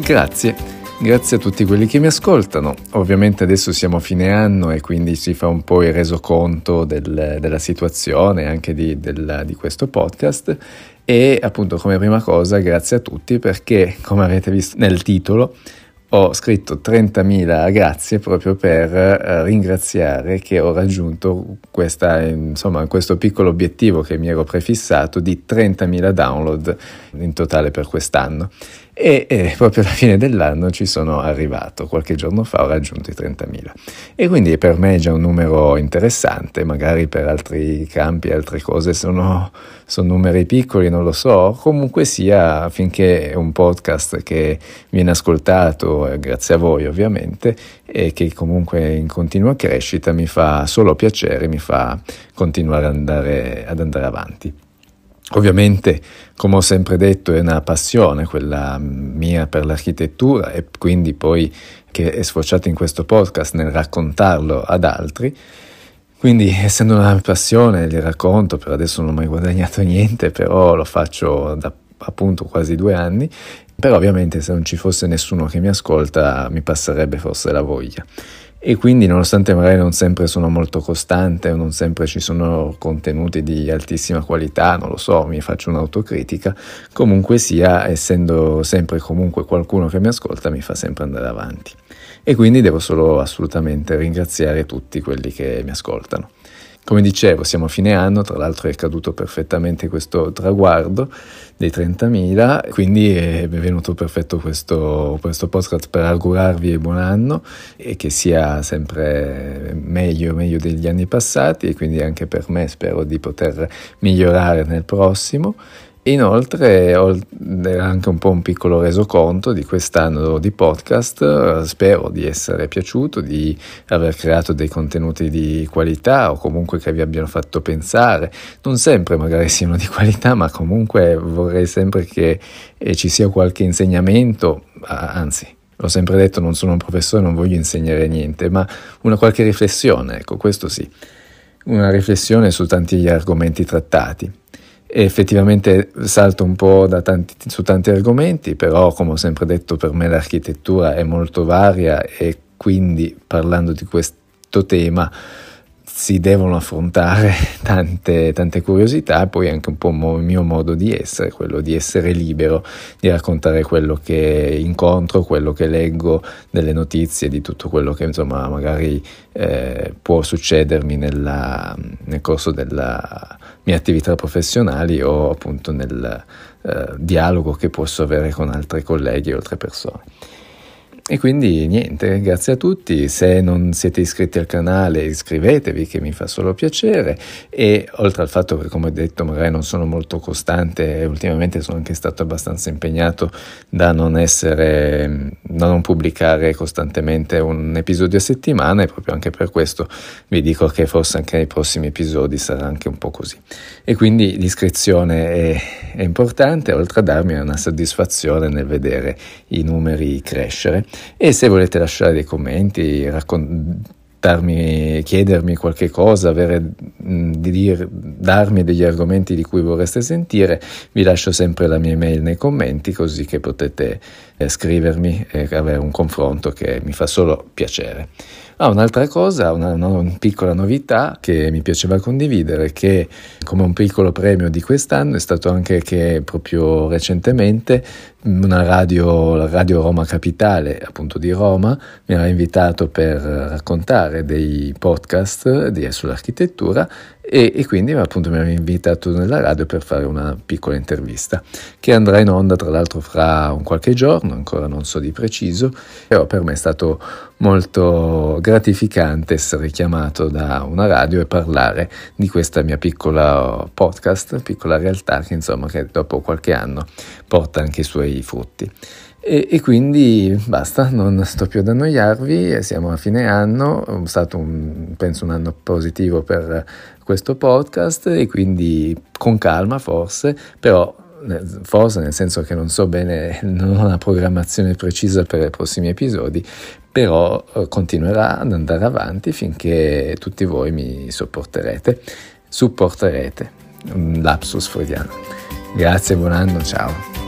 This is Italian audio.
Grazie. Grazie a tutti quelli che mi ascoltano. Ovviamente adesso siamo a fine anno e quindi si fa un po' il resoconto del, della situazione anche di, del, di questo podcast. E appunto come prima cosa grazie a tutti perché come avete visto nel titolo ho scritto 30.000 grazie proprio per eh, ringraziare che ho raggiunto questa, insomma, questo piccolo obiettivo che mi ero prefissato di 30.000 download in totale per quest'anno e, e, proprio alla fine dell'anno ci sono arrivato, qualche giorno fa ho raggiunto i 30.000 e quindi per me è già un numero interessante, magari per altri campi, altre cose sono, sono numeri piccoli, non lo so, comunque sia finché è un podcast che viene ascoltato, eh, grazie a voi ovviamente, e che comunque è in continua crescita mi fa solo piacere, mi fa continuare ad andare, ad andare avanti. Ovviamente, come ho sempre detto, è una passione quella mia per l'architettura e quindi poi che è sfociata in questo podcast nel raccontarlo ad altri. Quindi, essendo una passione, li racconto, per adesso non ho mai guadagnato niente, però lo faccio da appunto quasi due anni. Però ovviamente se non ci fosse nessuno che mi ascolta mi passerebbe forse la voglia e quindi nonostante magari non sempre sono molto costante non sempre ci sono contenuti di altissima qualità, non lo so, mi faccio un'autocritica, comunque sia, essendo sempre comunque qualcuno che mi ascolta, mi fa sempre andare avanti. E quindi devo solo assolutamente ringraziare tutti quelli che mi ascoltano. Come dicevo, siamo a fine anno, tra l'altro è caduto perfettamente questo traguardo dei 30.000, quindi è venuto perfetto questo, questo podcast per augurarvi buon anno e che sia sempre meglio, meglio degli anni passati e quindi anche per me spero di poter migliorare nel prossimo. Inoltre era anche un po' un piccolo resoconto di quest'anno di podcast, spero di essere piaciuto, di aver creato dei contenuti di qualità o comunque che vi abbiano fatto pensare, non sempre magari siano di qualità, ma comunque vorrei sempre che eh, ci sia qualche insegnamento, anzi l'ho sempre detto, non sono un professore, non voglio insegnare niente, ma una qualche riflessione, ecco, questo sì, una riflessione su tanti argomenti trattati effettivamente salto un po' tanti, su tanti argomenti, però come ho sempre detto per me l'architettura è molto varia e quindi parlando di questo tema si devono affrontare tante, tante curiosità e poi anche un po' il mio modo di essere, quello di essere libero, di raccontare quello che incontro, quello che leggo, delle notizie, di tutto quello che insomma magari eh, può succedermi nella, nel corso della mia attività professionale o appunto nel eh, dialogo che posso avere con altri colleghi o altre persone. E quindi niente, grazie a tutti, se non siete iscritti al canale iscrivetevi che mi fa solo piacere e oltre al fatto che come ho detto magari non sono molto costante e ultimamente sono anche stato abbastanza impegnato da non essere, da non pubblicare costantemente un episodio a settimana e proprio anche per questo vi dico che forse anche nei prossimi episodi sarà anche un po' così. E quindi l'iscrizione è, è importante oltre a darmi una soddisfazione nel vedere i numeri crescere e se volete lasciare dei commenti, raccontarmi, chiedermi qualche cosa, avere, di dir, darmi degli argomenti di cui vorreste sentire, vi lascio sempre la mia email nei commenti così che potete eh, scrivermi e avere un confronto che mi fa solo piacere. Ah, un'altra cosa, una, una, piccola novità che mi piaceva condividere, che come un piccolo premio di quest'anno è stato anche che proprio recentemente una radio, la Radio Roma Capitale, appunto di Roma, mi ha invitato per raccontare dei podcast di, sull'architettura e, e, quindi appunto mi ha invitato nella radio per fare una piccola intervista che andrà in onda tra l'altro fra un qualche giorno, ancora non so di preciso, però per me è stato molto gratificante essere chiamato da una radio e parlare di questa mia piccola podcast, piccola realtà che insomma che dopo qualche anno porta anche i suoi frutti. E, e, quindi basta, non sto più ad annoiarvi, siamo a fine anno, è stato un, penso un anno positivo per questo podcast e quindi con calma forse, però forse nel senso che non so bene, non ho una programmazione precisa per i prossimi episodi, però eh, continuerà ad andare avanti finché tutti voi mi sopporterete, supporterete, un lapsus freudiano. Grazie, buon anno, ciao.